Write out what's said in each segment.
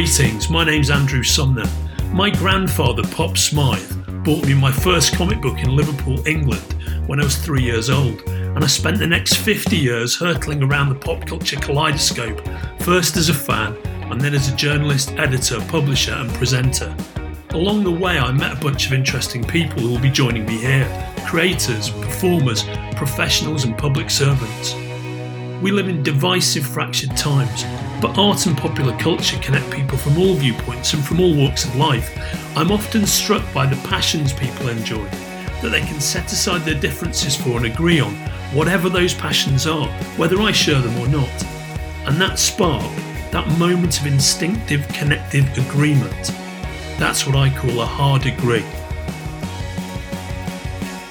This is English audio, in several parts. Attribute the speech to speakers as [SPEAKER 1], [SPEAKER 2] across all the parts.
[SPEAKER 1] Greetings, my name's Andrew Sumner. My grandfather, Pop Smythe, bought me my first comic book in Liverpool, England, when I was three years old, and I spent the next 50 years hurtling around the pop culture kaleidoscope, first as a fan, and then as a journalist, editor, publisher, and presenter. Along the way, I met a bunch of interesting people who will be joining me here creators, performers, professionals, and public servants. We live in divisive, fractured times, but art and popular culture connect people from all viewpoints and from all walks of life. I'm often struck by the passions people enjoy, that they can set aside their differences for and agree on whatever those passions are, whether I share them or not. And that spark, that moment of instinctive, connective agreement, that's what I call a hard agree.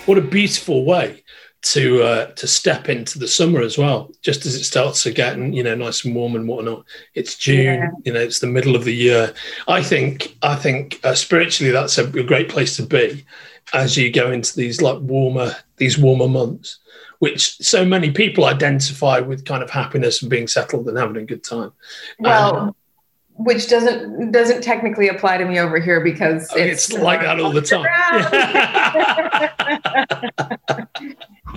[SPEAKER 1] What a beautiful way to uh, to step into the summer as well, just as it starts to get you know nice and warm and whatnot. It's June, yeah. you know, it's the middle of the year. I think I think uh, spiritually that's a, a great place to be as you go into these like warmer these warmer months, which so many people identify with kind of happiness and being settled and having a good time.
[SPEAKER 2] Well. Um, which doesn't doesn't technically apply to me over here because
[SPEAKER 1] it's, it's like that all the time.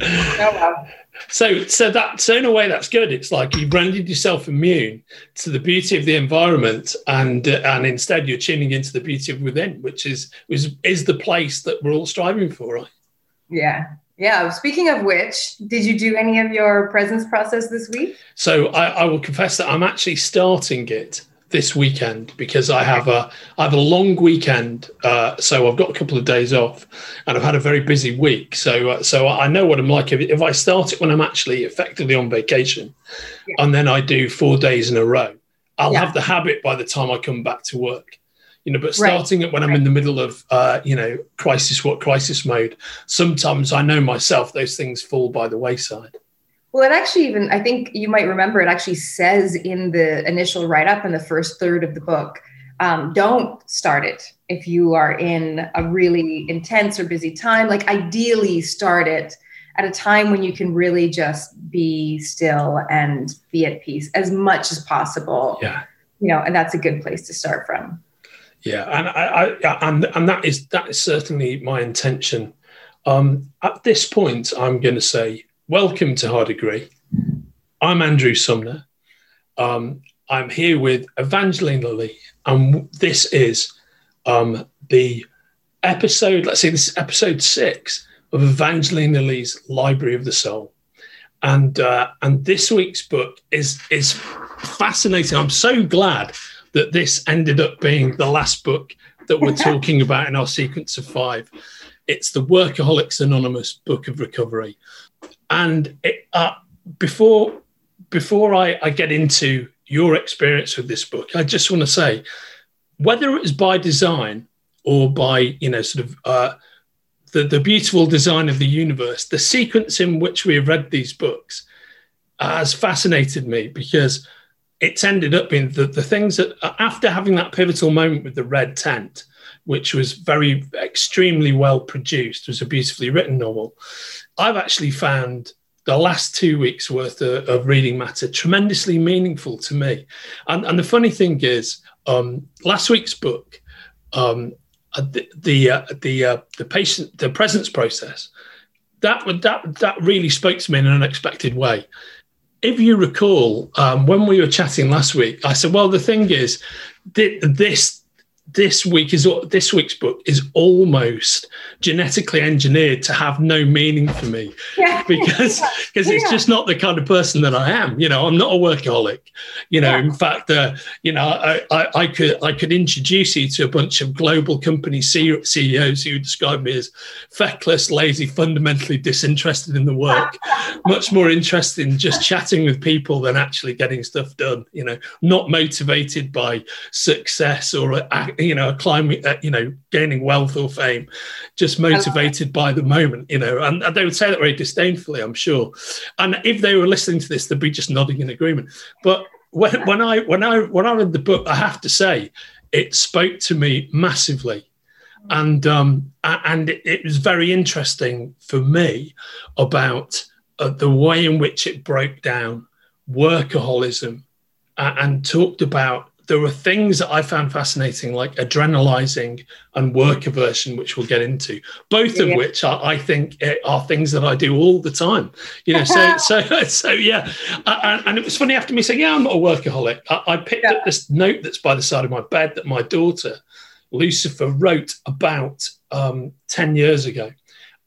[SPEAKER 1] oh, wow. So, so that so in a way that's good. It's like you've rendered yourself immune to the beauty of the environment, and uh, and instead you're tuning into the beauty of within, which is is is the place that we're all striving for, right?
[SPEAKER 2] Yeah, yeah. Speaking of which, did you do any of your presence process this week?
[SPEAKER 1] So I, I will confess that I'm actually starting it this weekend because I have a I have a long weekend, uh, so I've got a couple of days off, and I've had a very busy week. So uh, so I know what I'm like if, if I start it when I'm actually effectively on vacation, yeah. and then I do four days in a row, I'll yeah. have the habit by the time I come back to work. You know, but starting right. it when I'm in the middle of uh, you know crisis what crisis mode, sometimes I know myself those things fall by the wayside.
[SPEAKER 2] Well, it actually even, I think you might remember, it actually says in the initial write up in the first third of the book um, don't start it if you are in a really intense or busy time. Like, ideally, start it at a time when you can really just be still and be at peace as much as possible.
[SPEAKER 1] Yeah.
[SPEAKER 2] You know, and that's a good place to start from.
[SPEAKER 1] Yeah, and I, I and and that is that is certainly my intention. Um, at this point, I'm going to say Welcome to Hard Agree. I'm Andrew Sumner. Um, I'm here with Evangeline Lilly, and this is um, the episode, let's say this is episode six of Evangeline Lilly's Library of the Soul. And uh, and this week's book is is fascinating. I'm so glad that this ended up being the last book that we're talking about in our sequence of five. It's the Workaholics Anonymous Book of Recovery. And it, uh, before before I, I get into your experience with this book, I just want to say, whether it was by design or by you know sort of uh, the the beautiful design of the universe, the sequence in which we have read these books has fascinated me because it's ended up being the, the things that after having that pivotal moment with the red tent which was very extremely well produced was a beautifully written novel I've actually found the last two weeks worth of, of, reading matter tremendously meaningful to me. And, and the funny thing is, um, last week's book, um, uh, the the uh, the, uh, the patient the presence process, that would that that really spoke to me in an unexpected way. If you recall, um, when we were chatting last week, I said, "Well, the thing is, this this week is this week's book is almost genetically engineered to have no meaning for me yeah. because because yeah. it's just not the kind of person that I am. You know, I'm not a workaholic. You know, yeah. in fact, uh, you know, I, I, I, could I could introduce you to a bunch of global company CEOs who describe me as feckless, lazy, fundamentally disinterested in the work, much more interested in just chatting with people than actually getting stuff done. You know, not motivated by success or uh, you know, climbing, uh, you know, gaining wealth or fame, just motivated by the moment, you know. And, they would say that very disdainfully, I'm sure. And if they were listening to this, they'd be just nodding in agreement. But when, when I when I when I read the book, I have to say, it spoke to me massively and um, and it, it, was very interesting for me about uh, the way in which it broke down workaholism uh, and talked about there were things that I found fascinating, like adrenalizing and work aversion, which we'll get into. Both yeah. of which are, I think, eh, are things that I do all the time. You know, so so so yeah. And, and, it was funny after me saying, "Yeah, I'm not a workaholic." I, I picked yeah. up this note that's by the side of my bed that my daughter Lucifer wrote about um, ten years ago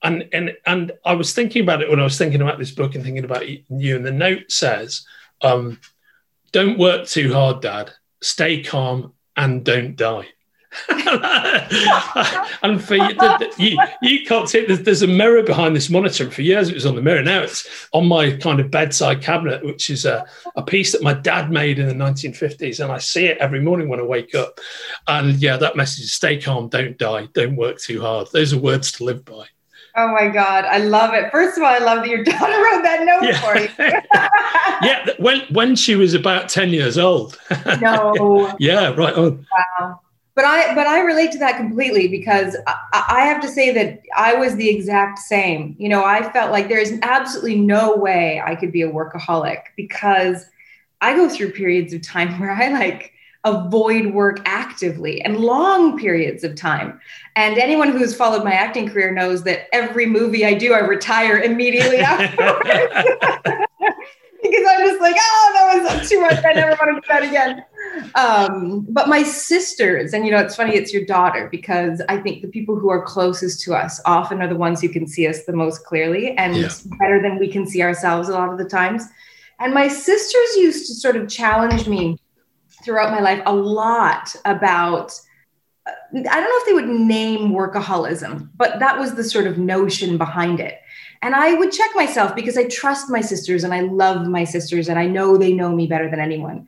[SPEAKER 1] and and and I was thinking about it when I was thinking about this book and thinking about you. And the note says, um, "Don't work too hard, Dad. Stay calm and don't die." and for you, you, you can't see there's, there's, a mirror behind this monitor. For years it was on the mirror. Now it's on my kind of bedside cabinet, which is a, a piece that my dad made in the 1950s. And I see it every morning when I wake up. And yeah, that message is stay calm, don't die, don't work too hard. Those are words to live by.
[SPEAKER 2] Oh my God, I love it. First of all, I love that your daughter wrote that note yeah. for you.
[SPEAKER 1] yeah, when when she was about 10 years old.
[SPEAKER 2] no.
[SPEAKER 1] yeah, right on.
[SPEAKER 2] Wow. But I but I relate to that completely because I, I have to say that I was the exact same. You know, I felt like there's absolutely no way I could be a workaholic because I go through periods of time where I like avoid work actively and long periods of time. And anyone who's followed my acting career knows that every movie I do, I retire immediately afterwards. because I'm just like, oh, that was too much. I never want to do that again. Um, but my sisters, and you know, it's funny, it's your daughter, because I think the people who are closest to us often are the ones who can see us the most clearly and yeah. better than we can see ourselves a lot of the times. And my sisters used to sort of challenge me throughout my life a lot about I don't know if they would name workaholism, but that was the sort of notion behind it. And I would check myself because I trust my sisters and I love my sisters and I know they know me better than anyone.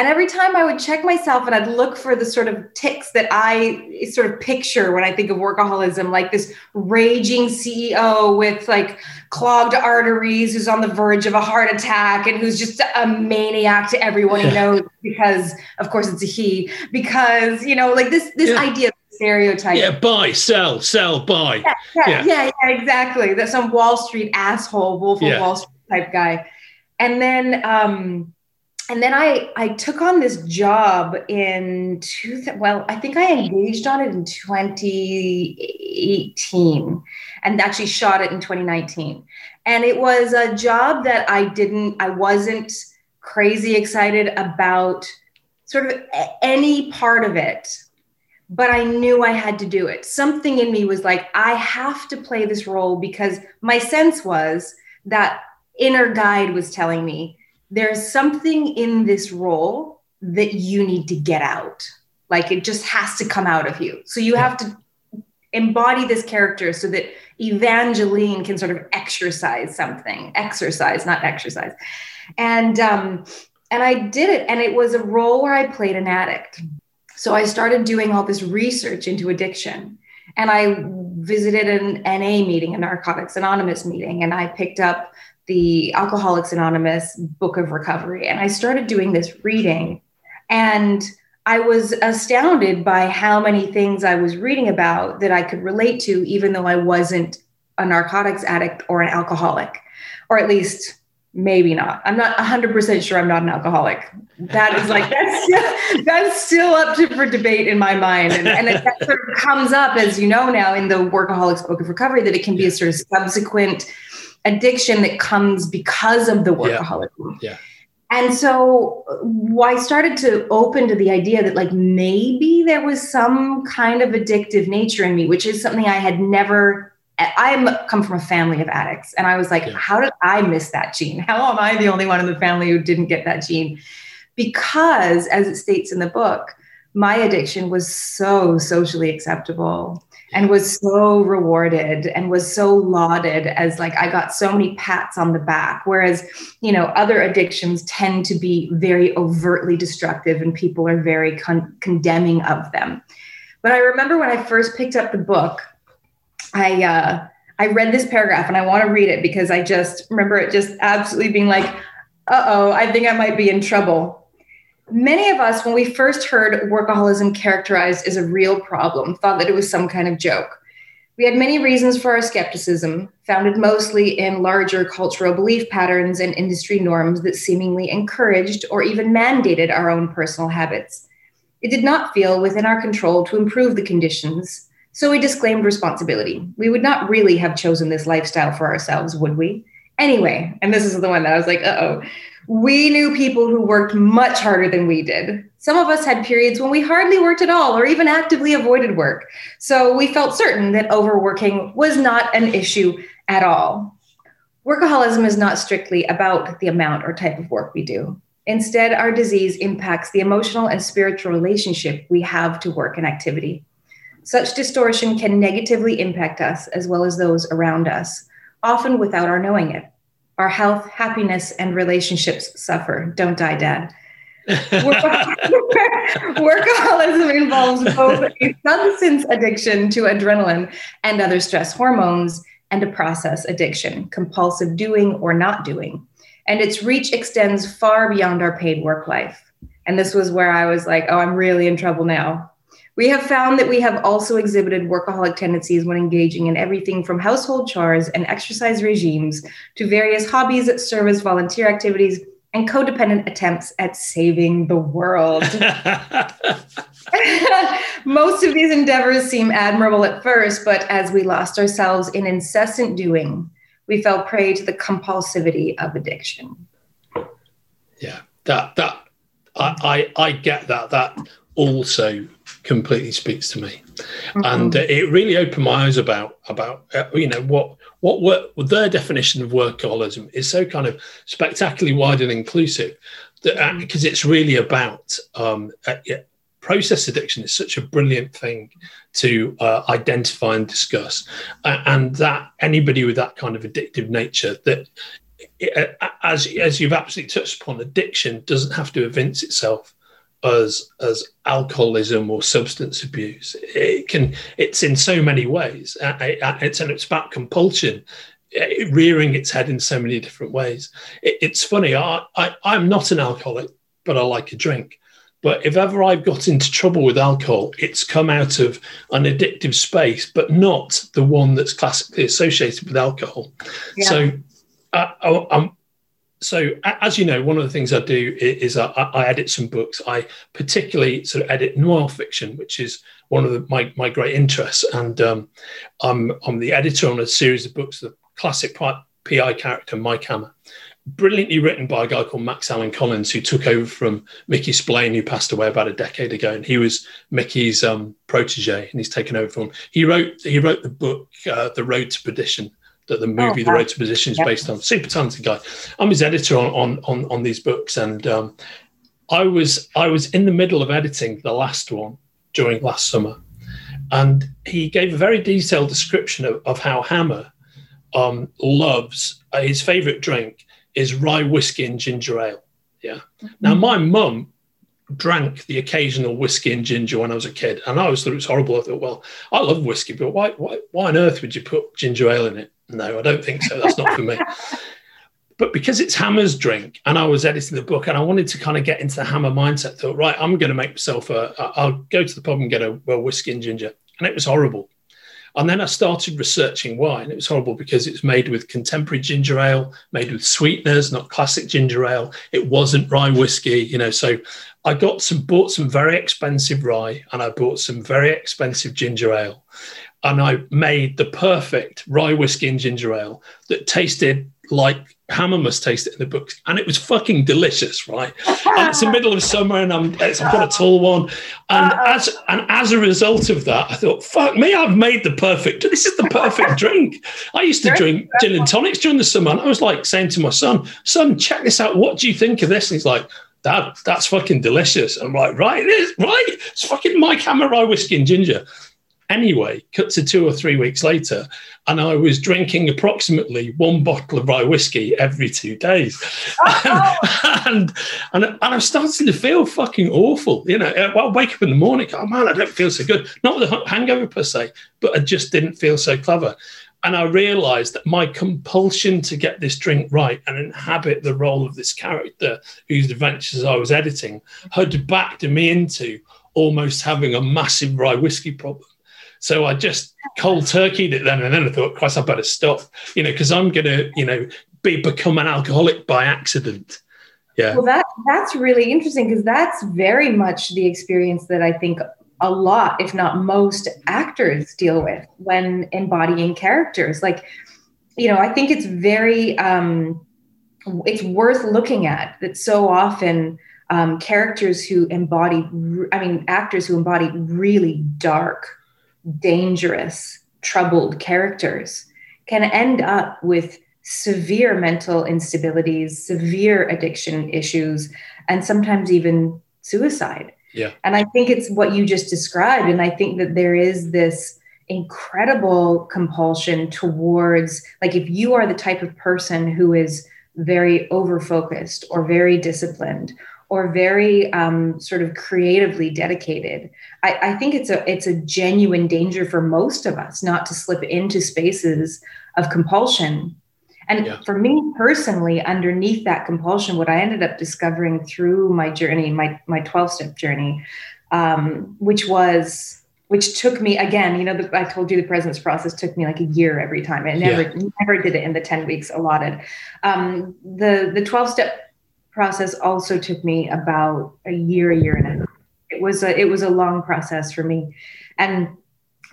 [SPEAKER 2] And every time I would check myself and I'd look for the sort of ticks that I sort of picture when I think of workaholism, like this raging CEO with like clogged arteries who's on the verge of a heart attack and who's just a maniac to everyone he knows because, of course, it's a he, because, you know, like this, this yeah. idea of stereotype.
[SPEAKER 1] Yeah, buy, sell, sell, buy.
[SPEAKER 2] Yeah, yeah, yeah, yeah, exactly. That's some Wall Street asshole, Wolf of Wall Street type guy. And then, um, and then I I took on this job in two well I think I engaged on it in 2018 and actually shot it in 2019 and it was a job that I didn't I wasn't crazy excited about sort of any part of it but I knew I had to do it. Something in me was like I have to play this role because my sense was that inner guide was telling me there's something in this role that you need to get out. Like it just has to come out of you. So you have to embody this character so that Evangeline can sort of exercise something, exercise, not exercise. And um, and I did it, and it was a role where I played an addict. So I started doing all this research into addiction, and I visited an NA meeting, a Narcotics Anonymous meeting, and I picked up the Alcoholics Anonymous Book of Recovery. And I started doing this reading, and I was astounded by how many things I was reading about that I could relate to, even though I wasn't a narcotics addict or an alcoholic, or at least maybe not. I'm not 100% sure I'm not an alcoholic. That is like, that's that's still up to, for debate in my mind. And, and it, that sort of comes up, as you know now, in the Workaholics Book of Recovery, that it can be a sort of subsequent addiction that comes because of the workaholic.
[SPEAKER 1] Yeah. yeah.
[SPEAKER 2] And so uh, I started to open to the idea that like maybe there was some kind of addictive nature in me, which is something I had never I come from a family of addicts. And I was like, yeah. how did I miss that gene? How am I the only one in the family who didn't get that gene? Because, as it states in the book, my addiction was so socially acceptable and was so rewarded and was so lauded as like I got so many pats on the back. Whereas, you know, other addictions tend to be very overtly destructive and people are very con- condemning of them. But I remember when I first picked up the book, I, uh, I read this paragraph and I want to read it because I just remember it just absolutely being like, uh oh, I think I might be in trouble many of us, when we first heard workaholism characterized as a real problem, thought that it was some kind of joke. We had many reasons for our skepticism, founded mostly in larger cultural belief patterns and industry norms that seemingly encouraged or even mandated our own personal habits. It did not feel within our control to improve the conditions, so we disclaimed responsibility. We would not really have chosen this lifestyle for ourselves, would we? Anyway, and this is the one that I was like, uh oh. We knew people who worked much harder than we did. Some of us had periods when we hardly worked at all or even actively avoided work. So we felt certain that overworking was not an issue at all. Workaholism is not strictly about the amount or type of work we do. Instead, our disease impacts the emotional and spiritual relationship we have to work and activity. Such distortion can negatively impact us as well as those around us, often without our knowing it. Our health, happiness, and relationships suffer. Don't die, Dad. Workaholism involves both a substance addiction to adrenaline and other stress hormones and a process addiction, compulsive doing or not doing. And its reach extends far beyond our paid work life. And this was where I was like, oh, I'm really in trouble now. We have found that we have also exhibited workaholic tendencies when engaging in everything from household chores and exercise regimes to various hobbies that serve as volunteer activities and codependent attempts at saving the world. Most of these endeavors seem admirable at first, but as we lost ourselves in incessant doing, we fell prey to the compulsivity of addiction.
[SPEAKER 1] Yeah, that that I I, I get that. That also completely speaks to me, mm-hmm. and uh, it really opened my eyes about about uh, you know what what work their definition of workaholism is so kind of spectacularly wide and inclusive that because uh, it's really about um, uh, yeah, process addiction is such a brilliant thing to uh, identify and discuss. Uh, and that anybody with that kind of addictive nature that it, as as you've absolutely touched upon addiction doesn't have to evince itself as as alcoholism or substance abuse. It can it's in so many ways. It's and it's about compulsion. rearing its head in so many different ways. it's funny. I, I I'm not an alcoholic, but I like a drink. But if ever I've got into trouble with alcohol, it's come out of an addictive space, but not the one that's classically associated with alcohol. Yeah. So uh, I, I'm so as you know, one of the things I do is I, edit some books. I particularly sort of edit noir fiction, which is one of the, my my great interests. And um, I'm I'm the editor on a series of books, the classic PI character Mike Hammer, brilliantly written by a guy called Max Allan Collins, who took over from Mickey Spillane, who passed away about a decade ago, and he was Mickey's um, protege, and he's taken over from. He wrote he wrote the book uh, The Road to Perdition that the movie oh, The Road to Perdition is yep. based on. Super talented guy. I'm his editor on on on, on these books, and um, I was I was in the middle of editing the last one during last summer, and he gave a very detailed description of, of how Hammer um, loves uh, his favorite drink is rye whiskey and ginger ale. Yeah. Mm-hmm. Now my mum drank the occasional whiskey and ginger when I was a kid, and I always thought it was horrible. I thought, well, I love whiskey, but why, why, why on earth would you put ginger ale in it? No, I don't think so. That's not for me. But because it's Hammer's drink, and I was editing the book, and I wanted to kind of get into the Hammer mindset, thought, right, I'm going to make myself a. I'll go to the pub and get a, a whiskey and ginger, and it was horrible. And then I started researching why, and it was horrible because it's made with contemporary ginger ale, made with sweeteners, not classic ginger ale. It wasn't rye whiskey, you know. So I got some, bought some very expensive rye, and I bought some very expensive ginger ale, and I made the perfect rye whiskey and ginger ale that tasted like Hammer must taste it in the books, and it was fucking delicious, right? and it's the middle of summer, and I'm I've got a tall one, and uh-huh. as and as a result of that, I thought, fuck me, I've made the perfect. This is the perfect drink. I used to drink gin and tonics during the summer, and I was like saying to my son, "Son, check this out. What do you think of this?" And he's like. Dad, that's fucking delicious. I'm like, right, it is, right. It's fucking Mike Hammer rye whiskey and ginger. Anyway, cut to two or three weeks later, and I was drinking approximately one bottle of rye whiskey every two days. Oh. and, and, and I'm starting to feel fucking awful. You know, I wake up in the morning, oh man, I don't feel so good. Not with a hangover per se, but I just didn't feel so clever. And I realized that my compulsion to get this drink right and inhabit the role of this character whose adventures I was editing had backed me into almost having a massive rye whiskey problem. So I just cold turkeyed it then, and then I thought, Christ, I better stop, you know, because I'm gonna, you know, be become an alcoholic by accident. Yeah.
[SPEAKER 2] Well, that that's really interesting because that's very much the experience that I think a lot, if not most, actors deal with when embodying characters. Like, you know, I think it's very um, it's worth looking at that so often um, characters who embody, I mean, actors who embody really dark, dangerous, troubled characters can end up with severe mental instabilities, severe addiction issues, and sometimes even suicide.
[SPEAKER 1] Yeah.
[SPEAKER 2] And I think it's what you just described. And I think that there is this incredible compulsion towards, like, if you are the type of person who is very over focused or very disciplined or very um, sort of creatively dedicated. I, I, think it's a it's a genuine danger for most of us not to slip into spaces of compulsion. And yeah. for me personally, underneath that compulsion, what I ended up discovering through my journey, my my twelve step journey, um, which was which took me again, you know, the, I told you the presence process took me like a year every time. I never, yeah. never did it in the 10 weeks allotted. Um, the, the 12 step process also took me about a year, a year and a half. It was a, it was a long process for me. And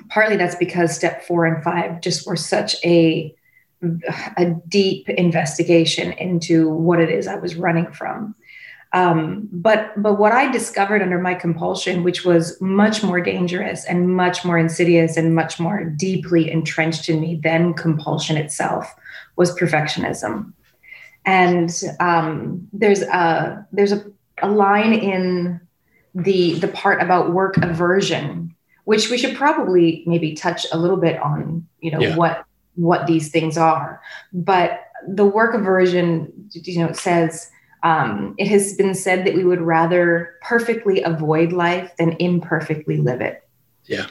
[SPEAKER 2] partly that's because step four and five just were such a, a deep investigation into what it is I was running from. Um, but but what I discovered under my compulsion, which was much more dangerous and much more insidious and much more deeply entrenched in me than compulsion itself, was perfectionism. And um, there's a there's a, a line in the the part about work aversion, which we should probably maybe touch a little bit on. You know yeah. what what these things are, but the work aversion, you know, says um, it has been said that we would rather perfectly avoid life than imperfectly live it.
[SPEAKER 1] Yeah.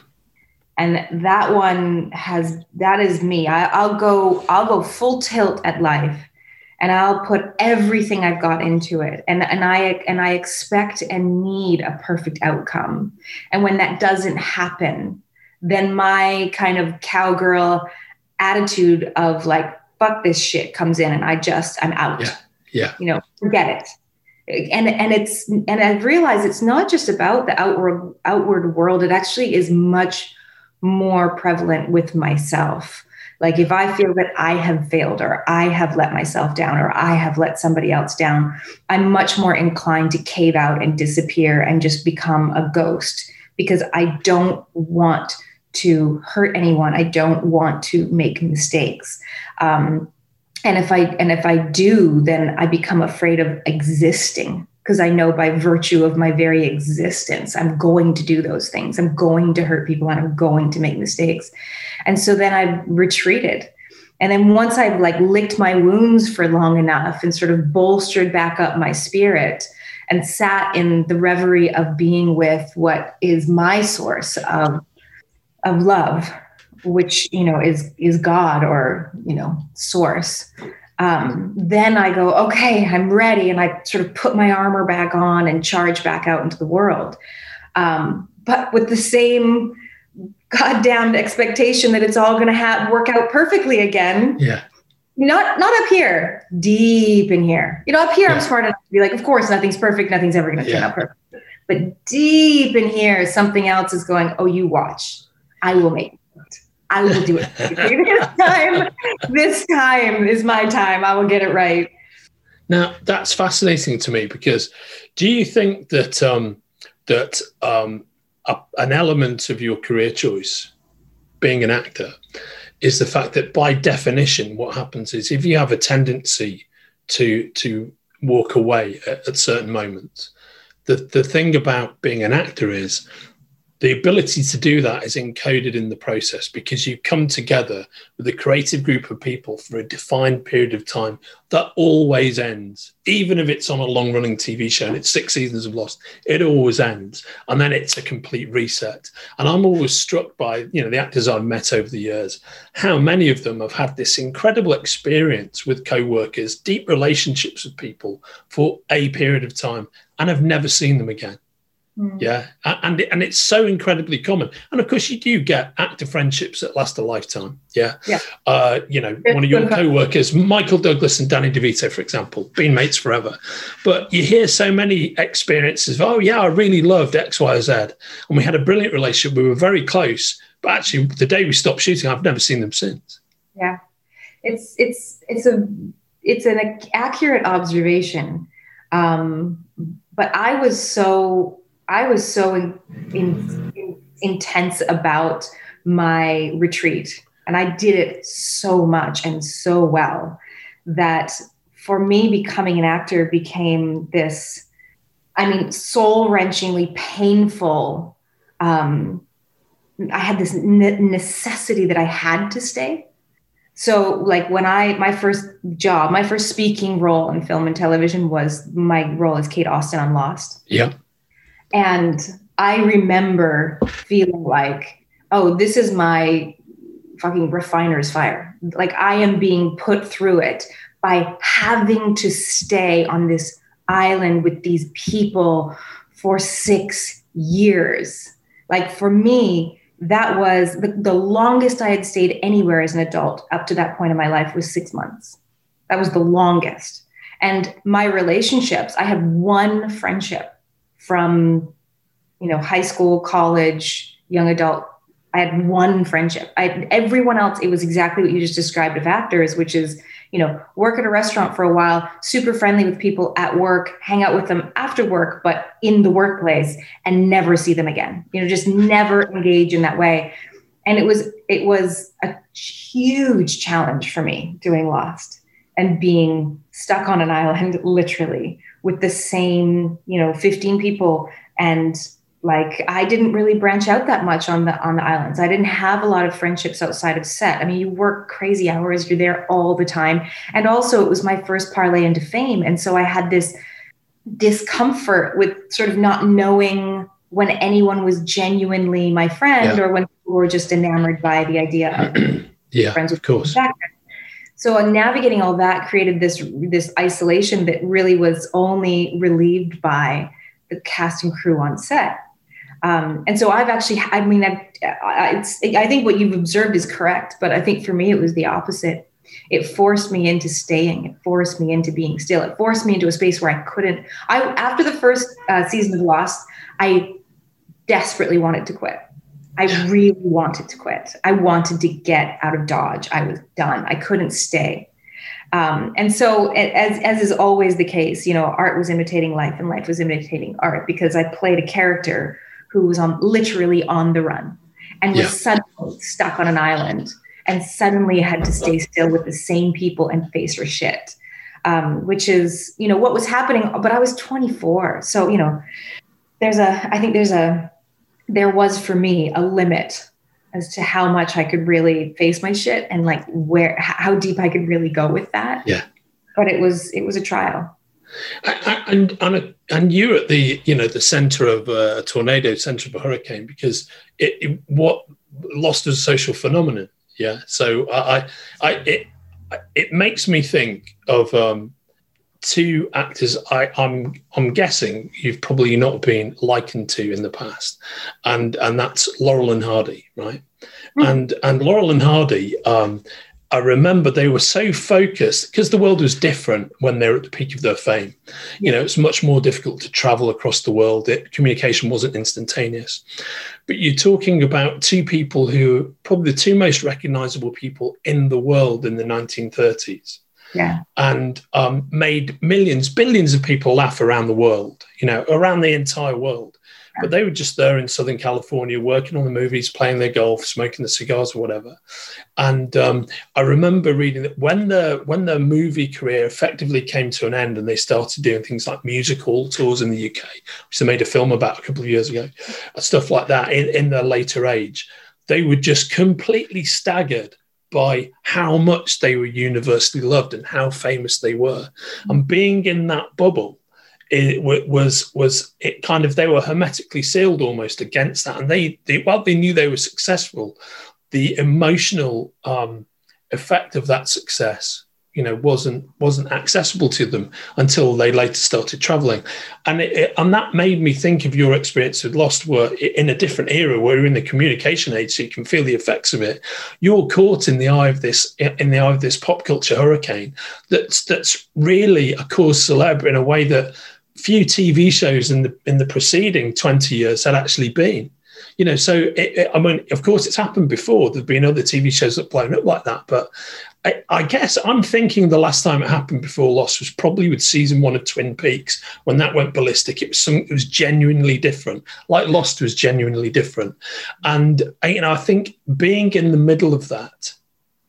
[SPEAKER 2] And that one has that is me. I, I'll go I'll go full tilt at life, and I'll put everything I've got into it, and and I and I expect and need a perfect outcome. And when that doesn't happen, then my kind of cowgirl attitude of like fuck this shit comes in, and I just I'm out.
[SPEAKER 1] Yeah yeah.
[SPEAKER 2] You know, forget it. And and it's and I've realized it's not just about the outward outward world. It actually is much more prevalent with myself. Like if I feel that I have failed or I have let myself down or I have let somebody else down, I'm much more inclined to cave out and disappear and just become a ghost because I don't want to hurt anyone. I don't want to make mistakes. Um, and if i and if i do then i become afraid of existing because i know by virtue of my very existence i'm going to do those things. I'm going to hurt people and i'm going to make mistakes. And so then i retreated. And then once i've like licked my wounds for long enough and sort of bolstered back up my spirit and sat in the reverie of being with what is my source of of love which you know is is god or you know source um, then i go okay i'm ready. And i sort of put my armor back on and charge back out into the world. Um, but with the same goddamn expectation that it's all going to have work out perfectly again
[SPEAKER 1] yeah.
[SPEAKER 2] not not up here deep in here. You know up here yeah. i'm smart enough to be like of course nothing's perfect nothing's ever going to turn yeah. out perfect. But deep in here something else is going oh you watch. I will make I will do it. this time, this time is my time. I will get it right.
[SPEAKER 1] Now that's fascinating to me because do you think that um, that um, a, an element of your career choice, being an actor, is the fact that by definition, what happens is if you have a tendency to to walk away at, at certain moments, the the thing about being an actor is the ability to do that is encoded in the process because you come together with a creative group of people for a defined period of time that always ends. Even if it's on a long running tv show and it's six seasons of lost it always ends. And then it's a complete reset. And i'm always struck by you know the actors i've met over the years how many of them have had this incredible experience with co-workers deep relationships with people for a period of time and have never seen them again Mm. Yeah, and and it's so incredibly common. And of course, you do get actor friendships that last a lifetime. Yeah,
[SPEAKER 2] yeah.
[SPEAKER 1] Uh, you know, one of your co-workers, Michael Douglas and Danny DeVito, for example, been mates forever. But you hear so many experiences. Of, oh yeah, I really loved X, Y, Z, and we had a brilliant relationship. We were very close. But actually, the day we stopped shooting, I've never seen them since.
[SPEAKER 2] Yeah, it's it's it's a it's an accurate observation. Um, but I was so I was so in, in, in, intense about my retreat, and I did it so much and so well that for me, becoming an actor became this. I mean, soul wrenchingly painful. Um, I had this ne- necessity that I had to stay. So, like when I my first job, my first speaking role in film and television was my role as Kate Austen on Lost.
[SPEAKER 1] Yeah.
[SPEAKER 2] And I remember feeling like, oh, this is my fucking refiner's fire. Like I am being put through it by having to stay on this island with these people for six years. Like for me, that was the, the longest I had stayed anywhere as an adult up to that point in my life was six months. That was the longest. And my relationships, I had one friendship from, you know, high school, college, young adult. I had one friendship. I everyone else, it was exactly what you just described of actors, which is you know, work at a restaurant for a while, super friendly with people at work, hang out with them after work, but in the workplace and never see them again. You know, just never engage in that way. And it was it was a huge challenge for me doing Lost and being stuck on an island literally with the same, you know, 15 people. And like i didn't really branch out that much on the on the islands. I didn't have a lot of friendships outside of set. I mean you work crazy hours you're there all the time. And also it was my first parlay into fame. And so i had this discomfort with sort of not knowing when anyone was genuinely my friend yeah. or when people were just enamored by the idea of
[SPEAKER 1] yeah friends with of course
[SPEAKER 2] so navigating all that created this this isolation that really was only relieved by the cast and crew on set um, and so I've actually, I mean, I've, I, I think what you've observed is correct, but I think for me it was the opposite. It forced me into staying. It forced me into being still. It forced me into a space where I couldn't. I after the first uh, season of Lost, I desperately wanted to quit. I really wanted to quit. I wanted to get out of Dodge. I was done. I couldn't stay. Um, and so, as as is always the case, you know, art was imitating life, and life was imitating art because I played a character who was on literally on the run and was yeah. suddenly stuck on an island and suddenly had to stay still with the same people and face her shit. Um, which is, you know, what was happening. But I was 24. So, you know, there's a, I think there's a, there was for me a limit as to how much I could really face my shit and like where, how deep I could really go with that.
[SPEAKER 1] Yeah.
[SPEAKER 2] But it was, it was a trial
[SPEAKER 1] and and and you're at the you know the center of a tornado, center of a hurricane, because it, it what lost as a social phenomenon. Yeah, so I, I it it makes me think of um, two actors. I, I'm I'm guessing you've probably not been likened to in the past, and and that's Laurel and Hardy, right? Mm. And and Laurel and Hardy. Um, I remember they were so focused because the world was different when they were at the peak of their fame. You know, it's much more difficult to travel across the world. It, communication wasn't instantaneous. But you're talking about two people who probably the two most recognizable people in the world in the 1930s.
[SPEAKER 2] Yeah.
[SPEAKER 1] And um, made millions, billions of people laugh around the world, you know, around the entire world. But they were just there in Southern California working on the movies, playing their golf, smoking the cigars or whatever. And um, I remember reading that when the when their movie career effectively came to an end and they started doing things like musical tours in the UK, which they made a film about a couple of years ago, stuff like that in, in their later age, they were just completely staggered by how much they were universally loved and how famous they were. And being in that bubble it was was it kind of they were hermetically sealed almost against that, and they, they while they knew they were successful, the emotional um, effect of that success you know wasn't wasn't accessible to them until they later started traveling. And it, it, and that made me think of your experience with lost were in a different era where you're in the communication age so you can feel the effects of it. You're caught in the eye of this in the eye of this pop culture hurricane that's that's really a cause celebre in a way that few tv shows in the in the preceding 20 years had actually been you know, so it, it, I mean, of course, it's happened before. There've been other TV shows that blown up like that, but I, I, guess I'm thinking the last time it happened before Lost was probably with season one of Twin Peaks when that went ballistic. It was something it was genuinely different, like Lost was genuinely different, and you know, I think being in the middle of that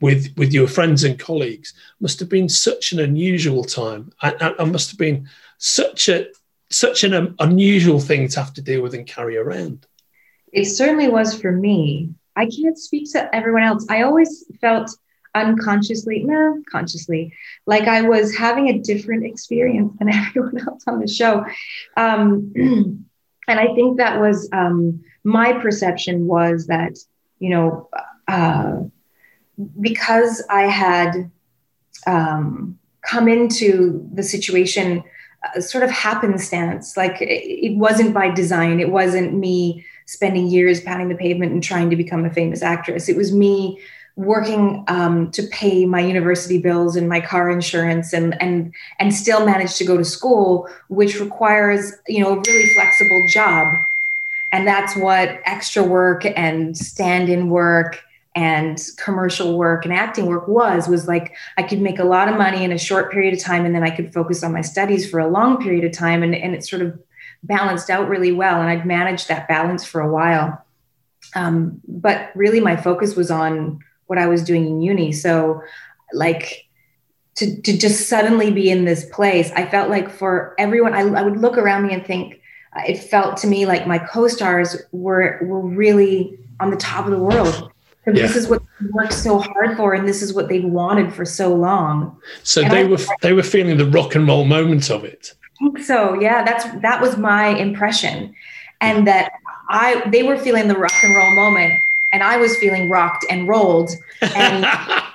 [SPEAKER 1] with with your friends and colleagues must have been such an unusual time. I, I must have been such a such an um, unusual thing to have to deal with and carry around.
[SPEAKER 2] It certainly was for me. I can't speak to everyone else. I always felt unconsciously, no, consciously, like I was having a different experience than everyone else on the show. Um, and I think that was um, my perception was that, you know, uh, because I had um, come into the situation uh, sort of happenstance, like it, it wasn't by design, it wasn't me spending years pounding the pavement and trying to become a famous actress. It was me working um, to pay my university bills and my car insurance and and and still manage to go to school which requires you know a really flexible job and that's what extra work and stand-in work and commercial work and acting work was was like i could make a lot of money in a short period of time and then i could focus on my studies for a long period of time and, and it sort of balanced out really well and i'd managed that balance for a while um, but really my focus was on what I was doing in uni. So, like, to, to just suddenly be in this place, I felt like for everyone, I, I would look around me and think, uh, it felt to me like my co-stars were were really on the top of the world. Yeah. This is what they worked so hard for, and this is what they wanted for so long.
[SPEAKER 1] So and they I, were they were feeling the rock and roll moment of it.
[SPEAKER 2] I think so. Yeah, that's that was my impression, and that I they were feeling the rock and roll moment, and I was feeling rocked and rolled and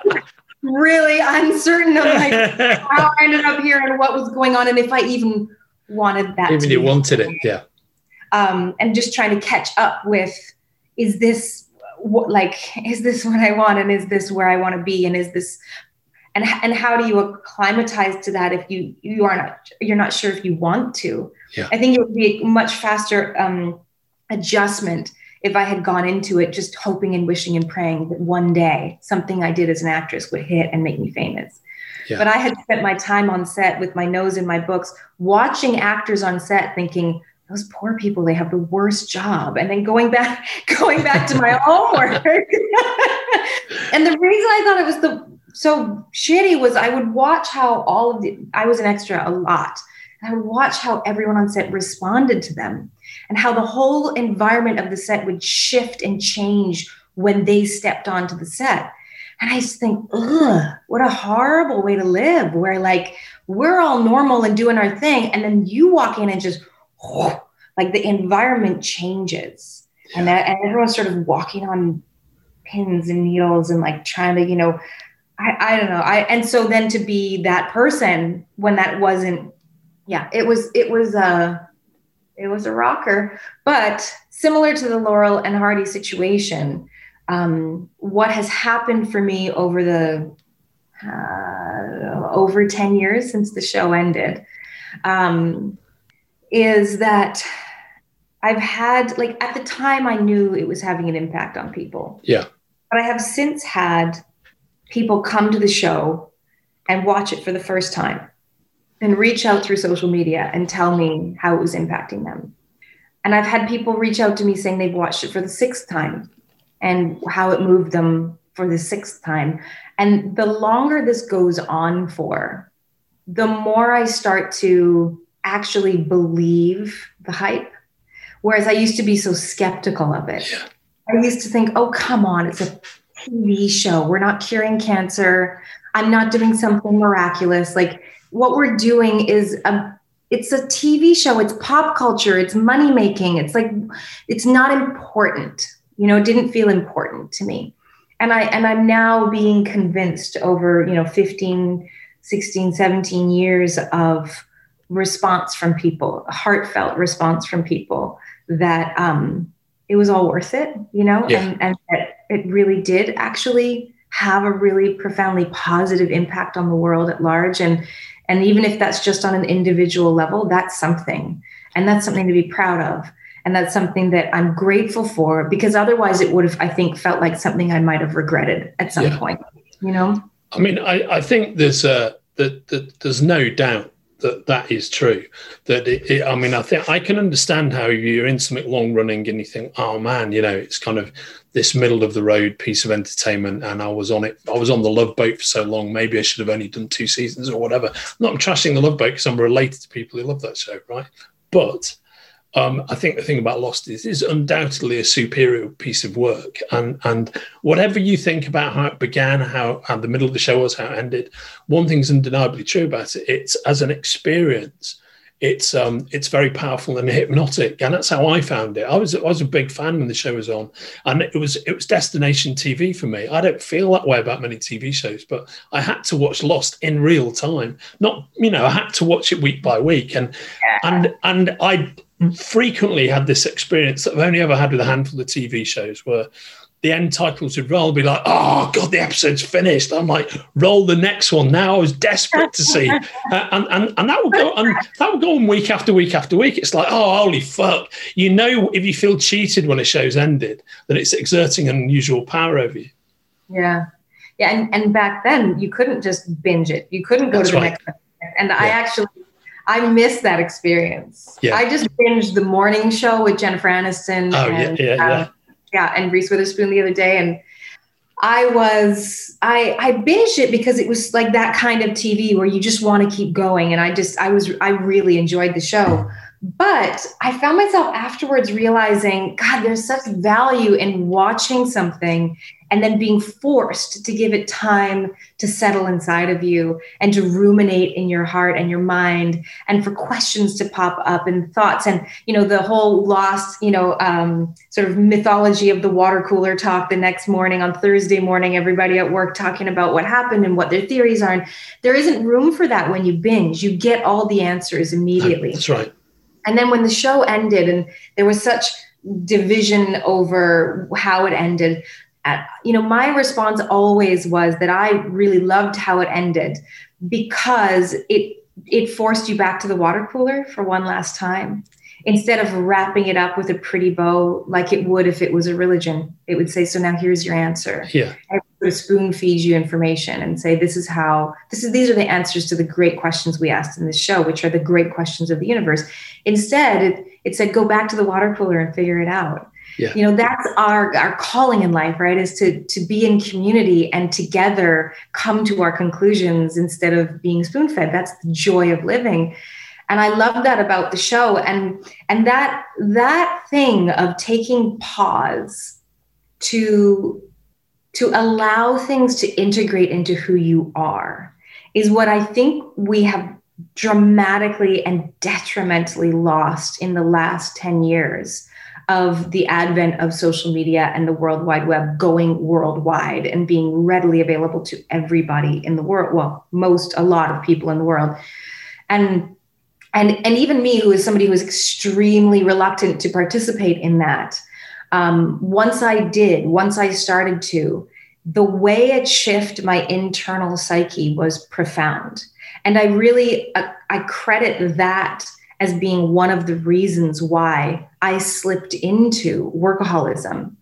[SPEAKER 2] really uncertain of like how I ended up here and what was going on and if I even wanted that.
[SPEAKER 1] Even you wanted it, yeah.
[SPEAKER 2] Um, and just trying to catch up with is this what like is this what I want and is this where I want to be and is this and and how do you acclimatize to that if you you are not you're not sure if you want to yeah. i think it would be a much faster um, adjustment if I had gone into it just hoping and wishing and praying that one day something I did as an actress would hit and make me famous. Yeah. But I had spent my time on set with my nose in my books, watching actors on set, thinking, those poor people, they have the worst job. And then going back, going back to my homework. and the reason I thought it was the so shitty was I would watch how all of the I was an extra a lot. And I would watch how everyone on set responded to them and how the whole environment of the set would shift and change when they stepped onto the set. And I just think, ugh, what a horrible way to live, where like we're all normal and doing our thing. And then you walk in and just, like the environment changes. And, that, and everyone's sort of walking on pins and needles and like trying to, you know, I, I don't know. I and so then to be that person when that wasn't, yeah, it was it was a it was a rocker. But similar to the Laurel and Hardy situation, um, what has happened for me over the uh, over 10 years since the show ended um, is that I've had, like, at the time I knew it was having an impact on people.
[SPEAKER 1] Yeah.
[SPEAKER 2] But I have since had people come to the show and watch it for the first time and reach out through social media and tell me how it was impacting them. And I've had people reach out to me saying they've watched it for the sixth time and how it moved them for the sixth time. And the longer this goes on for, the more I start to actually believe the hype. Whereas I used to be so skeptical of it. Yeah. I used to think, oh, come on, it's a TV show. We're not curing cancer. I'm not doing something miraculous. Like what we're doing is a it's a TV show, it's pop culture, it's money making. It's like it's not important. You know, it didn't feel important to me. And I and I'm now being convinced over, you know, 15 16, 17 years of response from people, a heartfelt response from people that um, it was all worth it, you know, yeah. and, and that it really did actually have a really profoundly positive impact on the world at large. And and even if that's just on an individual level, that's something. And that's something to be proud of. And that's something that I'm grateful for because otherwise it would have, I think, felt like something I might have regretted at some yeah. point, you know?
[SPEAKER 1] I mean, I, I think there's a, that, that there's no doubt that that is true. That it, it, I mean, I think I can understand how you're in something long running and you think, oh man, you know, it's kind of this middle of the road piece of entertainment, and I was on it. I was on the Love Boat for so long. Maybe I should have only done two seasons or whatever. I'm not trashing the Love Boat because I'm related to people who love that show, right? But um, I think the thing about Lost is is undoubtedly a superior piece of work, and and whatever you think about how it began, how, how the middle of the show was, how it ended, one thing's undeniably true about it. It's as an experience, it's um it's very powerful and hypnotic, and that's how I found it. I was I was a big fan when the show was on, and it was it was destination TV for me. I don't feel that way about many TV shows, but I had to watch Lost in real time. Not you know I had to watch it week by week, and and and I frequently had this experience that I've only ever had with a handful of TV shows where the end titles would roll, be like, oh god, the episode's finished. I'm like, roll the next one now. I was desperate to see, uh, and, and and that would go and that would go on week after week after week. It's like, oh holy fuck! You know, if you feel cheated when a show's ended, that it's exerting an unusual power over you.
[SPEAKER 2] Yeah, yeah, and and back then you couldn't just binge it. You couldn't go That's to the right. next. And yeah. I actually I miss that experience. Yeah. I just binged the morning show with Jennifer Aniston.
[SPEAKER 1] Oh, and, yeah, yeah, uh, yeah.
[SPEAKER 2] yeah, and Reese Witherspoon the other day. And I was, I, I binged it because it was like that kind of TV where you just want to keep going. And I just, I was, I really enjoyed the show. But I found myself afterwards realizing, God, there's such value in watching something and then being forced to give it time to settle inside of you and to ruminate in your heart and your mind and for questions to pop up and thoughts and you know the whole lost you know um, sort of mythology of the water cooler talk the next morning on thursday morning everybody at work talking about what happened and what their theories are. And there isn't room for that when you binge. You get all the answers immediately.
[SPEAKER 1] That's right.
[SPEAKER 2] And then when the show ended and there was such division over how it ended you know, my response always was that I really loved how it ended because it it forced you back to the water cooler for one last time instead of wrapping it up with a pretty bow like it would if it was a religion. It would say so now here's your answer.
[SPEAKER 1] Yeah.
[SPEAKER 2] And spoon feed you information and say this is how this is these are the answers to the great questions we asked in this show which are the great questions of the universe. Instead it, it said go back to the water cooler and figure it out
[SPEAKER 1] yeah.
[SPEAKER 2] you know that's our our calling in life right is to to be in community and together come to our conclusions instead of being spoon fed that's the joy of living. And i love that about the show. And and that that thing of taking pause to to allow things to integrate into who you are is what i think we have dramatically and detrimentally lost in the last 10 years of the advent of social media and the World Wide Web going worldwide and being readily available to everybody in the world. Well, most, a lot of people in the world. And and and even me, who is somebody who is extremely reluctant to participate in that, um, once I did, once I started to, the way it shifted my internal psyche was profound, and I really uh, I credit that as being one of the reasons why I slipped into workaholism.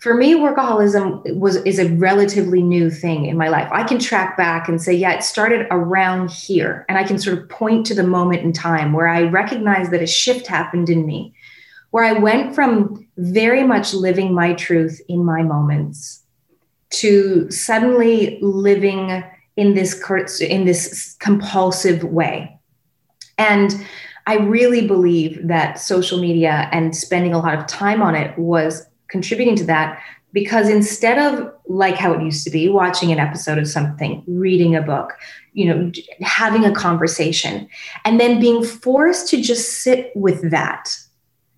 [SPEAKER 2] For me, workaholism was is a relatively new thing in my life. I can track back and say, yeah, it started around here, and I can sort of point to the moment in time where I recognized that a shift happened in me, where I went from very much living my truth in my moments to suddenly living in this in this compulsive way. And I really believe that social media and spending a lot of time on it was contributing to that because instead of like how it used to be watching an episode of something reading a book you know having a conversation and then being forced to just sit with that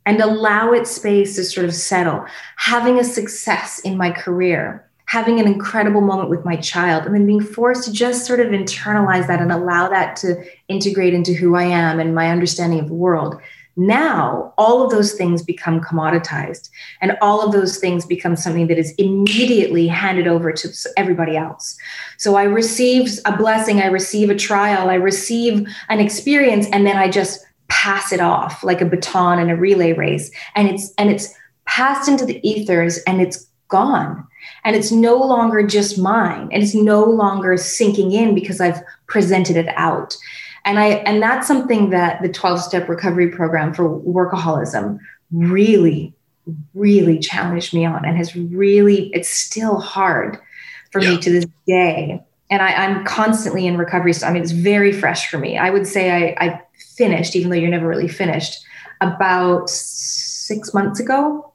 [SPEAKER 2] and allow it space to sort of settle having a success in my career having an incredible moment with my child and then being forced to just sort of internalize that and allow that to integrate into who I am and my understanding of the world. Now, all of those things become commoditized, and all of those things become something that is immediately handed over to everybody else. So I receive a blessing, I receive a trial, I receive an experience, and then I just pass it off like a baton in a relay race. And it's and it's passed into the ethers and it's gone and it's no longer just mine. And it's no longer sinking in because i've presented it out. And i and that's something that the 12 step recovery program for workaholism really really challenged me on and has really it's still hard for yeah. me to this day. And I, am constantly in recovery. So i mean it's very fresh for me. I would say I, I finished even though you're never really finished about six months ago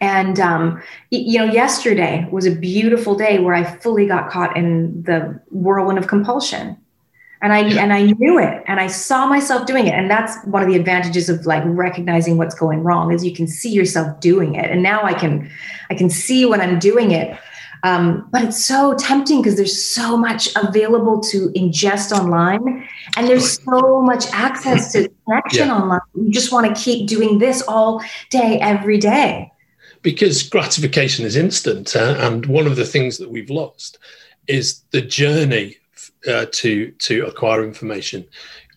[SPEAKER 2] and um, you know, yesterday was a beautiful day where I fully got caught in the whirlwind of compulsion, and I and I knew it, and I saw myself doing it, and that's one of the advantages of like recognizing what's going wrong is you can see yourself doing it, and now I can I can see when I'm doing it. Um, but it's so tempting because there's so much available to ingest online and there's so much access to connection yeah. online. You just want to keep doing this all day every day
[SPEAKER 1] because gratification is instant. Uh, and one of the things that we've lost is the journey uh, to to acquire information.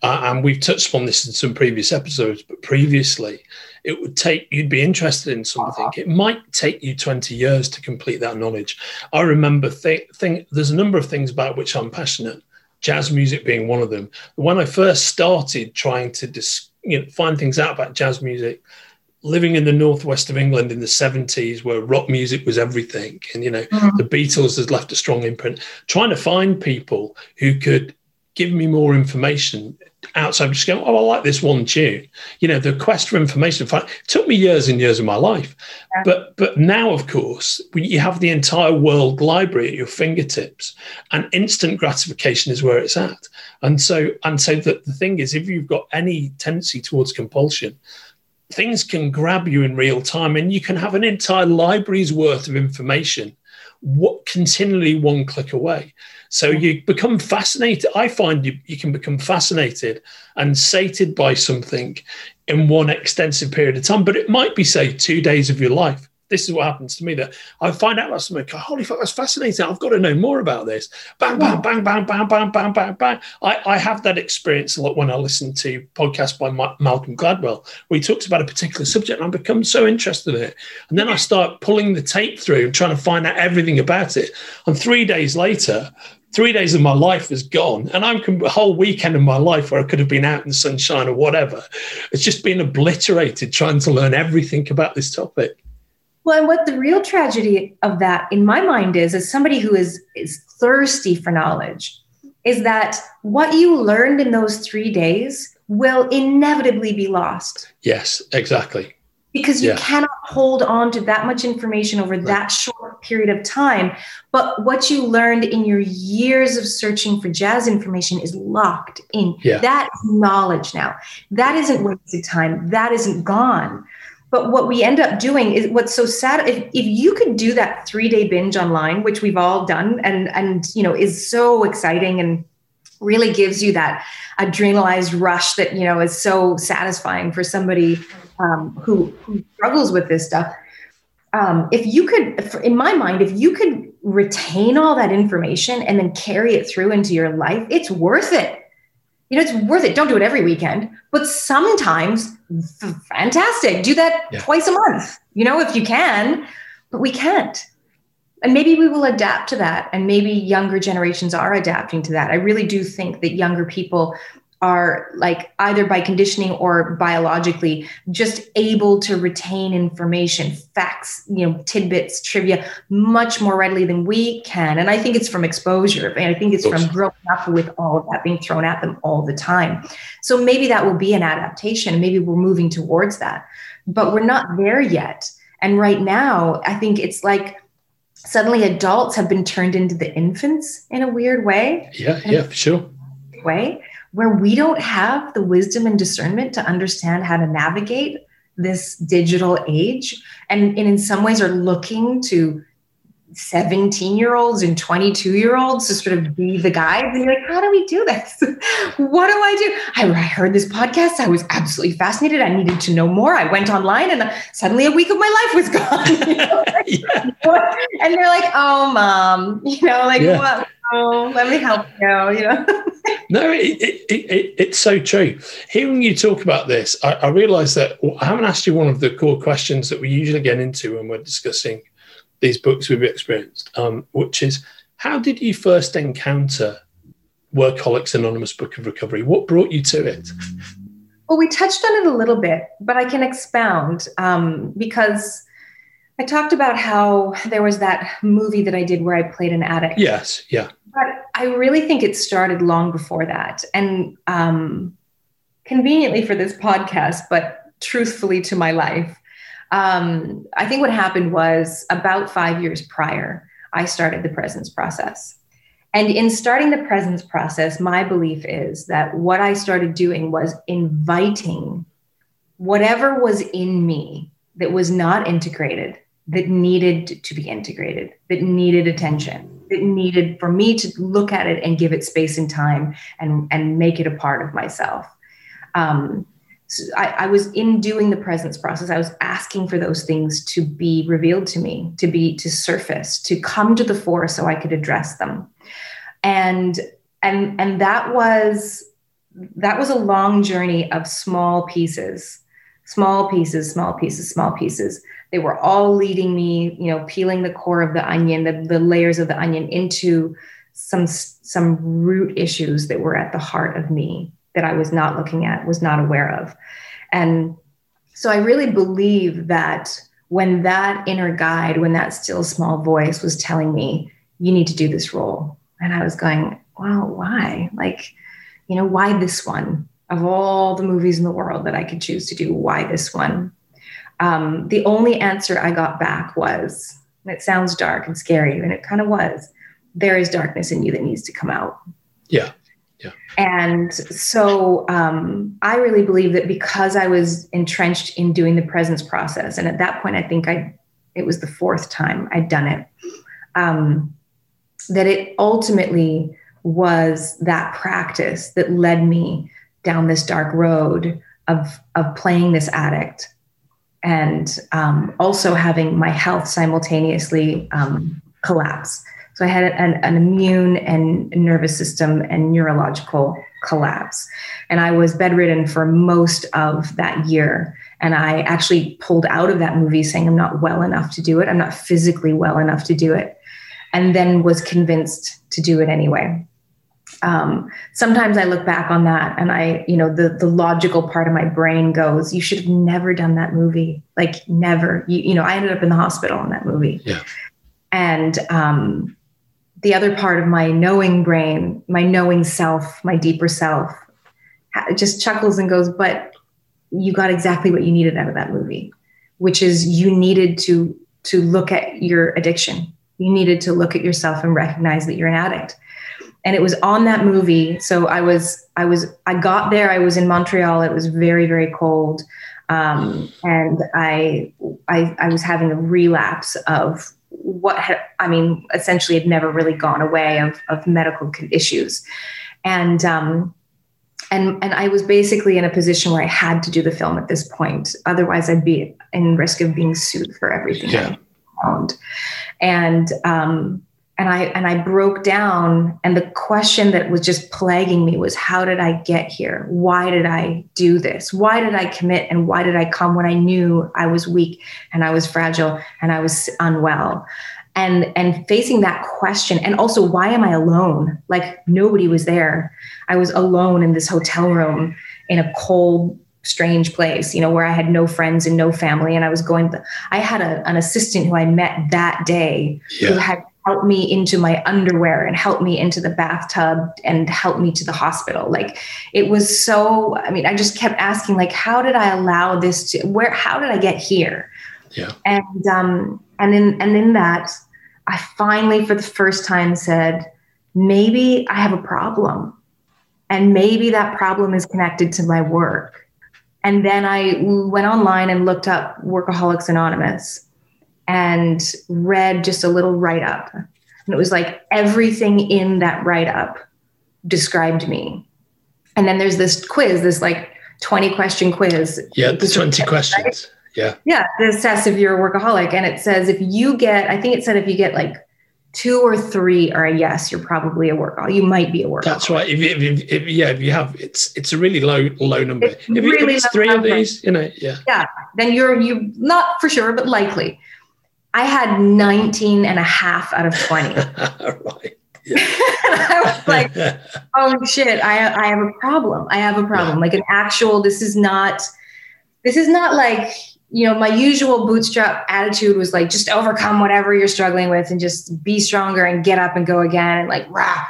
[SPEAKER 1] Uh, and we've touched on this in some previous episodes, but previously it would take you'd be interested in something. Uh-huh. It might take you 20 years to complete that knowledge. I remember th- think there's a number of things about which I'm passionate, jazz music being one of them. When I first started trying to dis- you know, find things out about jazz music, living in the northwest of England in the 70s where rock music was everything and you know mm-hmm. the Beatles has left a strong imprint trying to find people who could give me more information outside of just going oh I like this one tune you know the quest for information took me years and years of my life yeah. but but now of course you have the entire world library at your fingertips and instant gratification is where it's at and so and so that the thing is if you've got any tendency towards compulsion things can grab you in real time and you can have an entire library's worth of information what continually one click away. So you become fascinated i find you, you can become fascinated and sated by something in one extensive period of time but it might be say two days of your life this is what happens to me that I find out about something. Holy fuck, that's fascinating. I've got to know more about this. Bang, bang, bang, bang, bang, bang, bang, bang, bang. I, I have that experience a lot when I listen to podcasts by Ma- Malcolm Gladwell, where he talks about a particular subject and I become so interested in it. And then I start pulling the tape through and trying to find out everything about it. And three days later, three days of my life is gone and i'm a whole weekend of my life where i could have been out in the sunshine or whatever it's just been obliterated trying to learn everything about this topic
[SPEAKER 2] well, and what the real tragedy of that in my mind is, as somebody who is is thirsty for knowledge, is that what you learned in those three days will inevitably be lost.
[SPEAKER 1] Yes, exactly.
[SPEAKER 2] Because you yeah. cannot hold on to that much information over right. that short period of time. But what you learned in your years of searching for jazz information is locked in. Yeah. That knowledge now. That isn't wasted time. That isn't gone. But what we end up doing is what's so sad. If, if you could do that three day binge online, which we've all done, and and you know is so exciting and really gives you that adrenalized rush that you know is so satisfying for somebody um, who, who struggles with this stuff. Um, if you could, in my mind, if you could retain all that information and then carry it through into your life, it's worth it you know, it's worth it. Don't do it every weekend, but sometimes fantastic. Do that yeah. twice a month, you know, if you can, but we can't. And maybe we will adapt to that. And maybe younger generations are adapting to that. I really do think that younger people are like either by conditioning or biologically just able to retain information facts you know tidbits trivia much more readily than we can. And i think it's from exposure and i think it's from growing up with all of that being thrown at them all the time. So maybe that will be an adaptation maybe we're moving towards that. But we're not there yet. And right now i think it's like suddenly adults have been turned into the infants in a weird way.
[SPEAKER 1] Yeah yeah for sure.
[SPEAKER 2] Way where we don't have the wisdom and discernment to understand how to navigate this digital age and, and in some ways are looking to 17 year olds and 22 year olds to sort of be the guides. And you're like, how do we do this? what do I do? I, I, heard this podcast. I was absolutely fascinated. I needed to know more. I went online and suddenly a week of my life was gone. You know? yeah. And they're like, oh, mom, you know, like, yeah. what? Oh, let me help you, you know?
[SPEAKER 1] no, it, it, it, it's so true. Hearing you talk about this, I, I realize that I haven't asked you one of the core questions that we usually get into when we're discussing these books we've experienced, um, which is how did you first encounter Workaholics Anonymous Book of Recovery? What brought you to it?
[SPEAKER 2] Well, we touched on it a little bit, but I can expound um, because I talked about how there was that movie that I did where I played an addict.
[SPEAKER 1] Yes, yeah.
[SPEAKER 2] But I really think it started long before that. And um, conveniently for this podcast, but truthfully to my life, um, I think what happened was about five years prior, I started the presence process. And in starting the presence process, my belief is that what I started doing was inviting whatever was in me that was not integrated, that needed to be integrated, that needed attention, that needed for me to look at it and give it space and time and, and make it a part of myself. Um, I, I, was in doing the presence process. I was asking for those things to be revealed to me to be to surface to come to the fore so i could address them. And and and that was that was a long journey of small pieces small pieces small pieces small pieces. They were all leading me you know peeling the core of the onion the, the layers of the onion into some some root issues that were at the heart of me that I was not looking at, was not aware of. And so I really believe that when that inner guide, when that still small voice was telling me, you need to do this role. And I was going, well, why? Like, you know, why this one? Of all the movies in the world that I could choose to do, why this one? Um, the only answer I got back was, it sounds dark and scary, and it kind of was, there is darkness in you that needs to come out.
[SPEAKER 1] Yeah.
[SPEAKER 2] Yeah. And so um, I really believe that because I was entrenched in doing the presence process, and at that point, I think I it was the fourth time I'd done it, um, that it ultimately was that practice that led me down this dark road of of playing this addict and um, also having my health simultaneously um, collapse so I had an, an immune and nervous system and neurological collapse. And I was bedridden for most of that year. And I actually pulled out of that movie saying, I'm not well enough to do it. I'm not physically well enough to do it. And then was convinced to do it anyway. Um, sometimes I look back on that and I, you know, the the logical part of my brain goes, you should have never done that movie. Like never. You, you know, I ended up in the hospital in that movie.
[SPEAKER 1] Yeah.
[SPEAKER 2] And um, the other part of my knowing brain, my knowing self, my deeper self, just chuckles and goes, But you got exactly what you needed out of that movie, which is you needed to to look at your addiction. You needed to look at yourself and recognize that you're an addict. And it was on that movie. So I was, I was, I got there. I was in Montreal. It was very, very cold, um, and I, I, I was having a relapse of what had, I mean, essentially had never really gone away of, of medical issues. And, um, and, and I was basically in a position where I had to do the film at this point. Otherwise, I'd be in risk of being sued for everything yeah. I owned. And, um, and I and I broke down and the question that was just plaguing me was how did I get here? Why did I do this? Why did I commit and why did I come when I knew I was weak and I was fragile and I was unwell? And and facing that question and also why am I alone? Like nobody was there. I was alone in this hotel room in a cold strange place, you know, where I had no friends and no family. And I was going, I had a, an assistant who I met that day yeah. who had help me into my underwear and help me into the bathtub and help me to the hospital. Like it was so i mean i just kept asking like how did i allow this to where how did i get here?
[SPEAKER 1] Yeah.
[SPEAKER 2] And um and in and in that i finally for the first time said maybe i have a problem. And maybe that problem is connected to my work. And then i went online and looked up workaholics anonymous and read just a little write up. And it was like everything in that write up described me. And then there's this quiz, this like 20 question quiz.
[SPEAKER 1] Yeah, the 20 questions. Right? Yeah.
[SPEAKER 2] Yeah, the assess if you're a workaholic. And it says if you get, I think it said if you get like two or three are a yes, you're probably a workaholic. You might be a workaholic.
[SPEAKER 1] That's right. If, if, if, yeah, if you have, it's it's a really low low number. It's if, really if it's three number. of these, you know, yeah.
[SPEAKER 2] Yeah, then you're you not for sure, but likely. I had 19 and a half out of 20. right. I was like, oh shit, I, I have a problem. I have a problem. Yeah. Like an actual, this is not, this is not like, you know, my usual bootstrap attitude was like, just overcome whatever you're struggling with and just be stronger and get up and go again. And like, rah.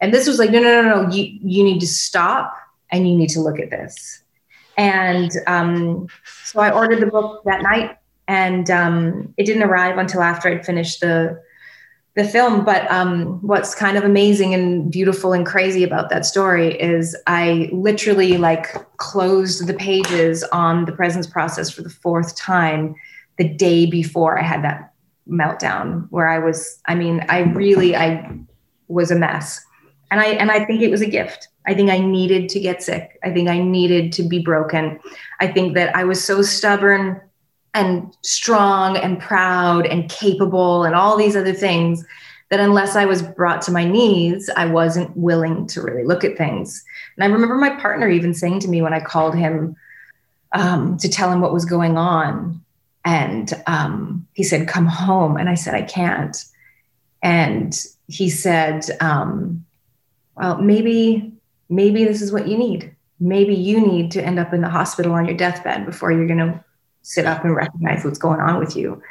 [SPEAKER 2] And this was like, no, no, no, no. You, you need to stop and you need to look at this. And um, so I ordered the book that night and um, it didn't arrive until after I'd finished the the film. But um, what's kind of amazing and beautiful and crazy about that story is I literally like closed the pages on the presence process for the fourth time the day before I had that meltdown, where I was. I mean, I really I was a mess, and I and I think it was a gift. I think I needed to get sick. I think I needed to be broken. I think that I was so stubborn and strong and proud and capable and all these other things that unless I was brought to my knees, I wasn't willing to really look at things. And I remember my partner even saying to me when I called him um, to tell him what was going on, and um, he said, "Come home," and I said, "I can't." And he said, um, "Well, maybe, maybe this is what you need. Maybe you need to end up in the hospital on your deathbed before you're going to sit up and recognize what's going on with you.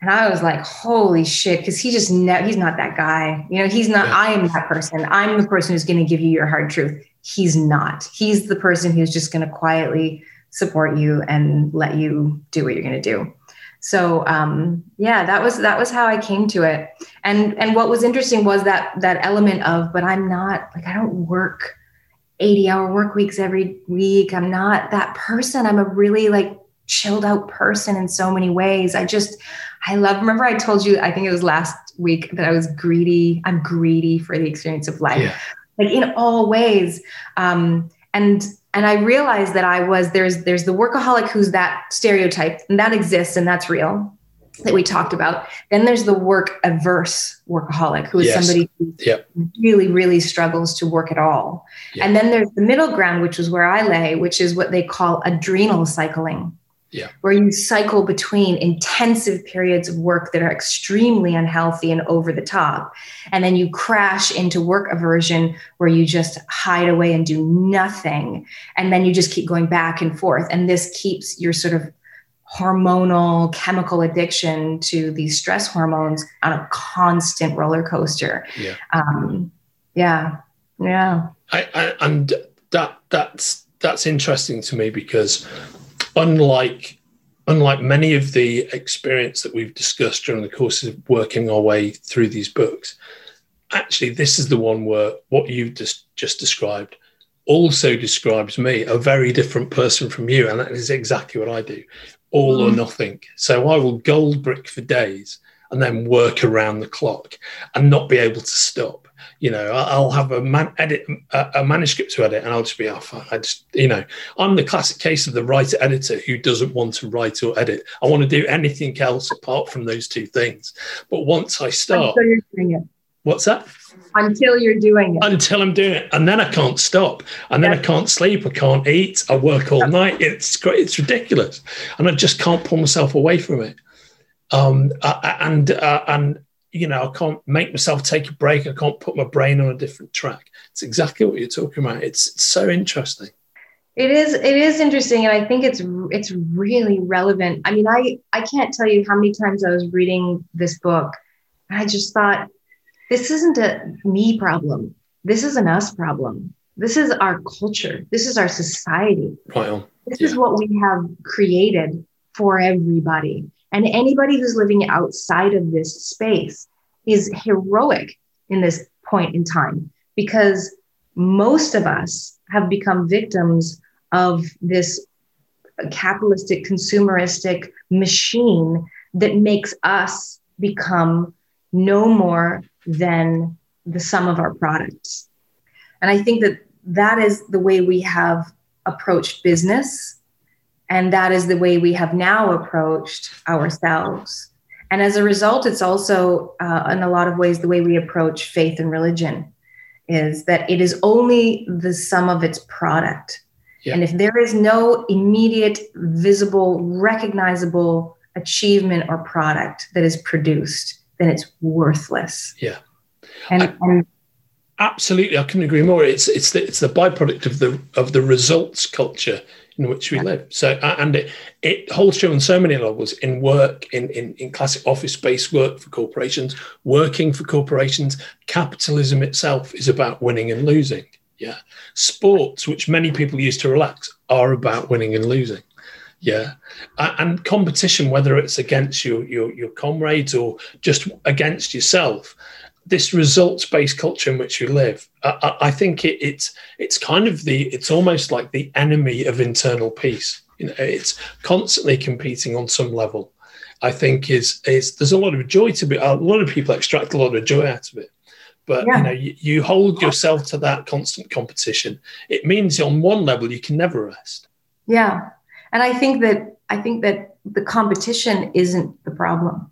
[SPEAKER 2] And I was like, holy shit, because he just ne- he's not that guy. You know, he's not, yeah. I am that person. I'm the person who's going to give you your hard truth. He's not. He's the person who's just going to quietly support you and let you do what you're going to do. So um, yeah, that was that was how I came to it. And and what was interesting was that that element of, but I'm not like I don't work 80 hour work weeks every week. I'm not that person. I'm a really like chilled out person in so many ways. I just, I love, remember I told you, I think it was last week that I was greedy. I'm greedy for the experience of life, yeah. like in all ways. Um, and, and I realized that I was, there's, there's the workaholic who's that stereotype and that exists and that's real that we talked about. Then there's the work averse workaholic, who is yes. somebody who yep. really, really struggles to work at all. Yep. And then there's the middle ground, which is where I lay, which is what they call adrenal cycling
[SPEAKER 1] yeah.
[SPEAKER 2] where you cycle between intensive periods of work that are extremely unhealthy and over the top. And then you crash into work aversion where you just hide away and do nothing. And then you just keep going back and forth. And this keeps your sort of hormonal chemical addiction to these stress hormones on a constant roller coaster.
[SPEAKER 1] Yeah.
[SPEAKER 2] Um, yeah. Yeah.
[SPEAKER 1] I, I, and that that's that's interesting to me because unlike unlike many of the experience that we've discussed during the course of working our way through these books, actually, this is the one where what you've just, just described also describes me, a very different person from you. And that is exactly what I do all mm. or nothing. So I will gold brick for days and then work around the clock and not be able to stop. You know, I'll have a man edit a, manuscript to edit, and I'll just be off. Oh, I just, you know, I'm the classic case of the writer editor who doesn't want to write or edit. I want to do anything else apart from those two things. But once I start, what's that?
[SPEAKER 2] Until you're doing it.
[SPEAKER 1] Until I'm doing it, and then I can't stop, and then I can't sleep, I can't eat, I work all night. It's great, it's ridiculous, and I just can't pull myself away from it. Um, uh, and uh, and you know, I can't make myself take a break. I can't put my brain on a different track. It's exactly what you're talking about. It's, it's so interesting.
[SPEAKER 2] It is. It is interesting, and I think it's it's really relevant. I mean, I I can't tell you how many times I was reading this book, and I just thought, this isn't a me problem. This is an us problem. This is our culture. This is our society.
[SPEAKER 1] Wow.
[SPEAKER 2] This yeah. is what we have created for everybody. And anybody who's living outside of this space is heroic in this point in time because most of us have become victims of this capitalistic, consumeristic machine that makes us become no more than the sum of our products. And I think that that is the way we have approached business. And that is the way we have now approached ourselves. And as a result, it's also, uh, in a lot of ways, the way we approach faith and religion is that it is only the sum of its product. Yeah. And if there is no immediate, visible, recognizable achievement or product that is produced, then it's worthless.
[SPEAKER 1] Yeah.
[SPEAKER 2] And, I, and
[SPEAKER 1] absolutely, I couldn't agree more. It's it's the it's the byproduct of the of the results culture in which we yeah. live. So and it it holds true on so many levels in work, in in, in classic office based work for corporations, working for corporations. Capitalism itself is about winning and losing. Yeah. Sports, which many people use to relax, are about winning and losing. Yeah, and competition, whether it's against your your, your comrades or just against yourself, this results-based culture in which you live, I, I think it, it's it's kind of the it's almost like the enemy of internal peace. You know, it's constantly competing on some level. I think is is there's a lot of joy to be. A lot of people extract a lot of joy out of it, but yeah. you know you, you hold yourself to that constant competition. It means on one level you can never rest.
[SPEAKER 2] Yeah, and I think that I think that the competition isn't the problem.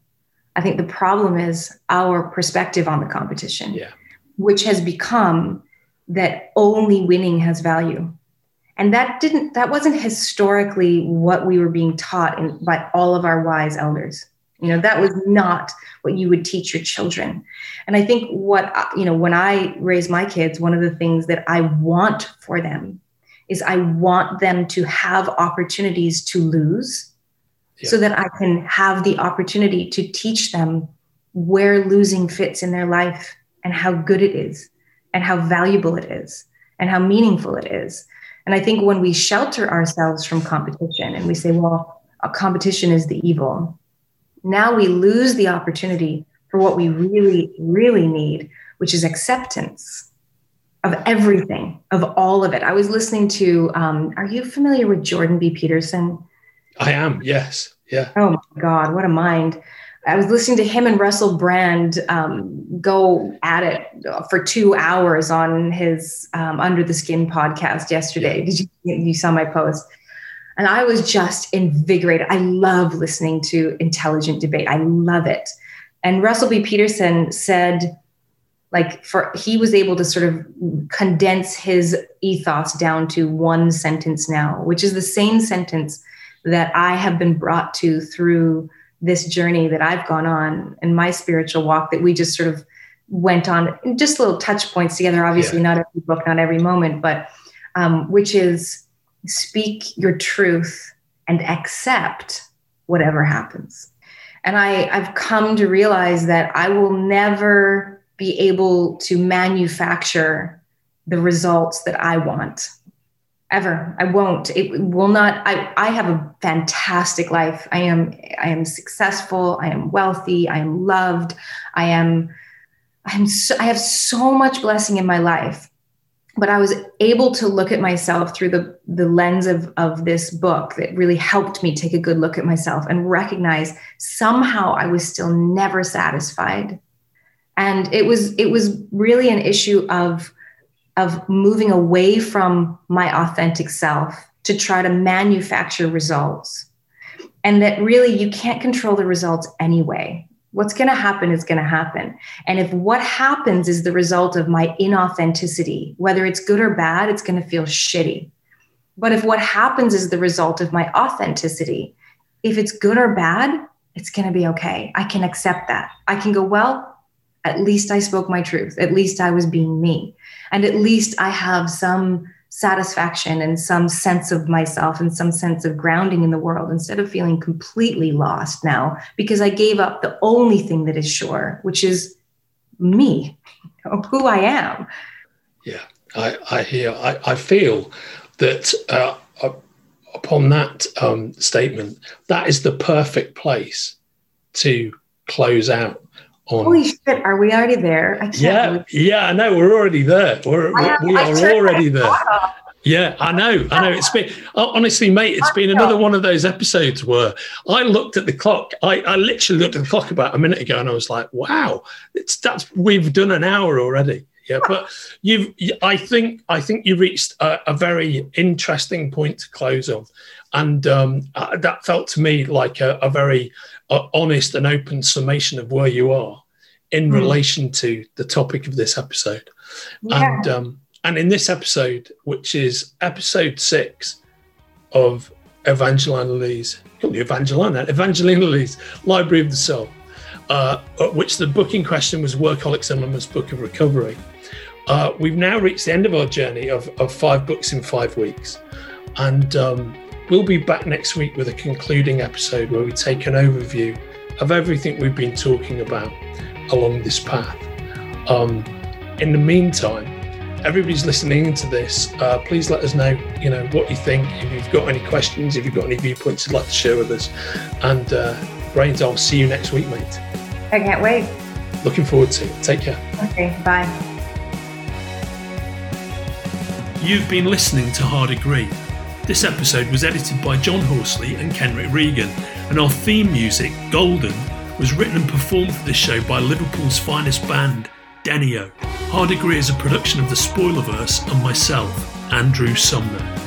[SPEAKER 2] I think the problem is our perspective on the competition,
[SPEAKER 1] yeah.
[SPEAKER 2] which has become that only winning has value. And that didn't that wasn't historically what we were being taught in, by all of our wise elders. You know, that was not what you would teach your children. And I think what you know, when I raise my kids, one of the things that I want for them is I want them to have opportunities to lose so that I can have the opportunity to teach them where losing fits in their life and how good it is and how valuable it is and how meaningful it is. And I think when we shelter ourselves from competition and we say, well, competition is the evil, now we lose the opportunity for what we really, really need, which is acceptance of everything, of all of it. I was listening to, um, are you familiar with Jordan B. Peterson?
[SPEAKER 1] I am, yes. Yeah.
[SPEAKER 2] Oh my God, what a mind. I was listening to him and Russell Brand um, go at it for two hours on his um, Under the Skin podcast yesterday. Yeah. Did you you saw my post? And I was just invigorated. I love listening to intelligent debate. I love it. And Russell B. Peterson said, like for he was able to sort of condense his ethos down to one sentence now, which is the same sentence that I have been brought to through this journey that I've gone on in my spiritual walk that we just sort of went on just little touch points together. Obviously, yeah. not every book, not every moment, but um, which is speak your truth and accept whatever happens. And I, I've come to realize that I will never be able to manufacture the results that I want ever. I won't. It will not i i have a fantastic life. I am i am successful. I am wealthy. I am loved. I am i'm so, i have so much blessing in my life. But i was able to look at myself through the the lens of of this book that really helped me take a good look at myself and recognize somehow i was still never satisfied. And it was it was really an issue of of moving away from my authentic self to try to manufacture results. And that really you can't control the results anyway. What's going to happen is going to happen. And if what happens is the result of my inauthenticity, whether it's good or bad, it's going to feel shitty. But if what happens is the result of my authenticity, if it's good or bad, it's going to be okay. I can accept that. I can go, well, at least I spoke my truth. At least I was being me and at least I have some satisfaction and some sense of myself and some sense of grounding in the world instead of feeling completely lost now because I gave up the only thing that is sure, which is me, who I am.
[SPEAKER 1] Yeah, I, I hear, I, I feel that uh, upon that um, statement, that is the perfect place to close out
[SPEAKER 2] on. Holy shit, are we already there?
[SPEAKER 1] yeah, yeah, I know we're already there. We're, we are already there. Yeah, I know. I know. It's been honestly, mate. It's been another one of those episodes where I looked at the clock. I, I literally looked at the clock about a minute ago, and I was like, "Wow, it's that's we've done an hour already." Yeah, but you've. I think I think you reached a, a very interesting point to close on, and um, uh, that felt to me like a, a very honest and open summation of where you are in mm. relation to the topic of this episode, yeah. and. Um, and in this episode, which is episode six of Evangeline Lilly's, Evangeline, Evangeline Lilly's Library of the Soul, uh, which the book in question was Workaholics Anonymous Book of Recovery. Uh, we've now reached the end of our journey of, of five books in five weeks. And um, we'll be back next week with a concluding episode where we take an overview of everything we've been talking about along this path. Um, in the meantime, everybody's listening to this, uh, please let us know, you know, what you think. If you've got any questions, if you've got any viewpoints you'd like to share with us. And uh, Brains, I'll see you next week, mate.
[SPEAKER 2] I can't wait.
[SPEAKER 1] Looking forward to it. Take care.
[SPEAKER 2] Okay, bye.
[SPEAKER 1] You've been listening to Hard Agree. This episode was edited by John Horsley and Kenrick Regan, and our theme music, Golden, was written and performed for this show by Liverpool's finest band, Denio. Hard Agree is a production of the Spoilerverse and myself, Andrew Sumner.